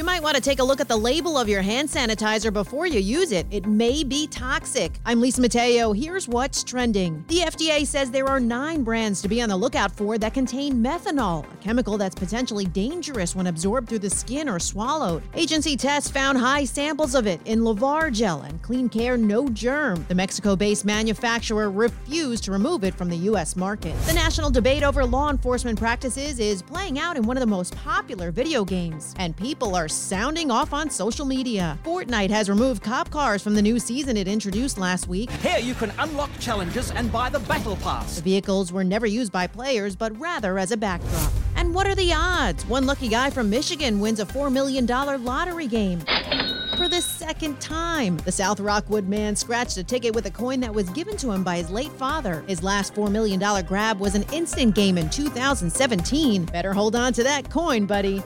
You might might want to take a look at the label of your hand sanitizer before you use it. It may be toxic. I'm Lisa Mateo. Here's what's trending. The FDA says there are nine brands to be on the lookout for that contain methanol, a chemical that's potentially dangerous when absorbed through the skin or swallowed. Agency tests found high samples of it in Lavar Gel and Clean Care No Germ. The Mexico based manufacturer refused to remove it from the U.S. market. The national debate over law enforcement practices is playing out in one of the most popular video games, and people are sounding off on social media. Fortnite has removed cop cars from the new season it introduced last week. Here you can unlock challenges and buy the battle pass. The vehicles were never used by players, but rather as a backdrop. And what are the odds? One lucky guy from Michigan wins a $4 million lottery game. For the second time, the South Rockwood man scratched a ticket with a coin that was given to him by his late father. His last $4 million grab was an instant game in 2017. Better hold on to that coin, buddy.